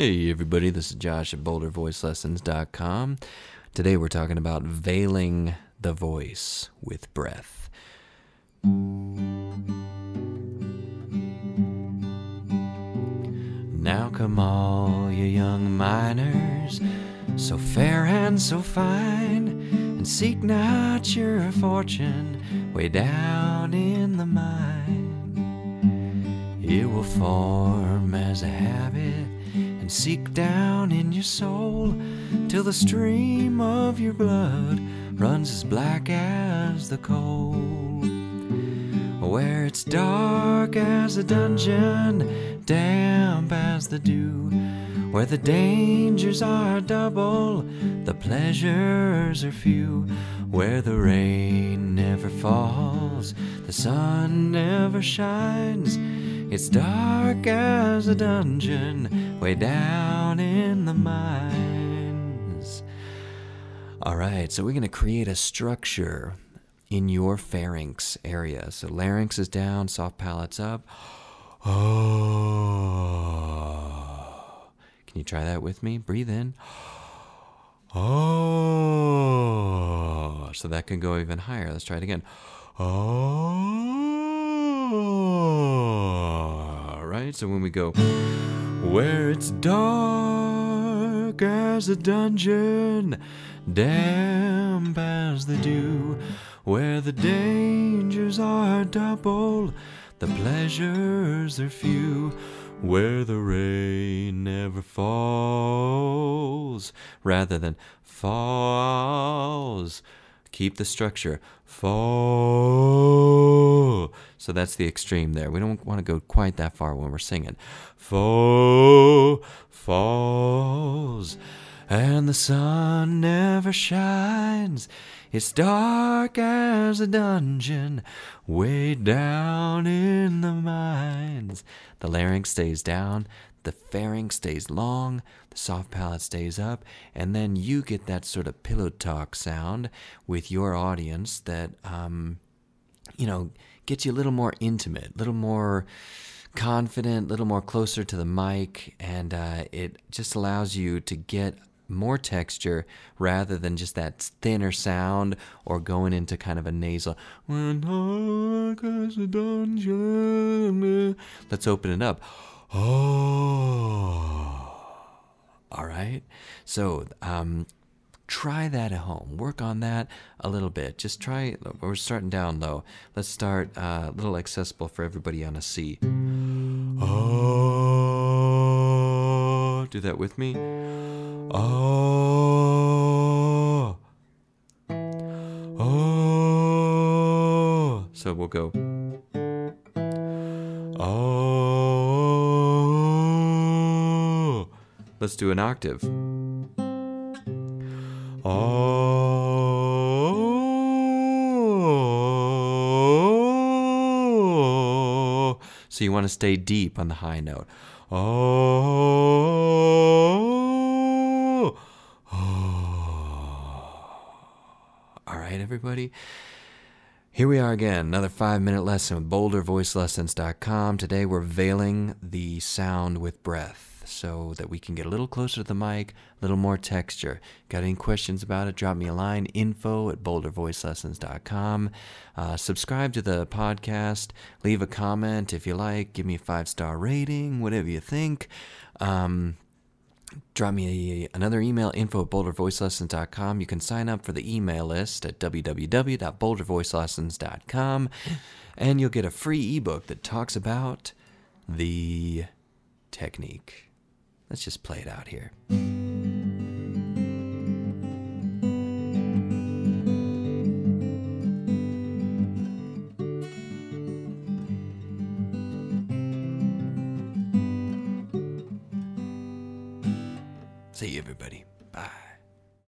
Hey, everybody, this is Josh at BoulderVoiceLessons.com. Today we're talking about veiling the voice with breath. Now come all you young miners, so fair and so fine, and seek not your fortune way down in the mine. It will form as a habit and seek down in your soul till the stream of your blood runs as black as the coal. Where it's dark as a dungeon, damp as the dew, where the dangers are double, the pleasures are few, where the rain never falls, the sun never shines. It's dark as a dungeon, way down in the mines. All right, so we're going to create a structure in your pharynx area. So larynx is down, soft palate's up. Oh. Can you try that with me? Breathe in. Oh. So that can go even higher. Let's try it again. Oh. Right. So when we go where it's dark as a dungeon, damp as the dew, where the dangers are double, the pleasures are few, where the rain never falls, rather than falls. Keep the structure. Fall. So that's the extreme there. We don't want to go quite that far when we're singing. Fall falls, and the sun never shines. It's dark as a dungeon, way down in the mines. The larynx stays down, the pharynx stays long, the soft palate stays up, and then you get that sort of pillow talk sound with your audience that, um, you know, gets you a little more intimate, a little more confident, a little more closer to the mic, and uh, it just allows you to get more texture rather than just that thinner sound or going into kind of a nasal. Let's open it up. Oh. All right. So, um, try that at home. Work on that a little bit. Just try. We're starting down low. Let's start uh, a little accessible for everybody on a C. Oh. Ah, do that with me. Oh. Oh. So we'll go. Oh. Let's do an octave. Oh. So you want to stay deep on the high note. Oh. Oh. All right, everybody. Here we are again, another five minute lesson with BoulderVoiceLessons.com. Today we're veiling the sound with breath so that we can get a little closer to the mic, a little more texture. Got any questions about it? Drop me a line info at BoulderVoiceLessons.com. Uh, subscribe to the podcast, leave a comment if you like, give me a five star rating, whatever you think. Um, drop me a, another email info at bouldervoicelessons.com you can sign up for the email list at www.bouldervoicelessons.com and you'll get a free ebook that talks about the technique. Let's just play it out here see you everybody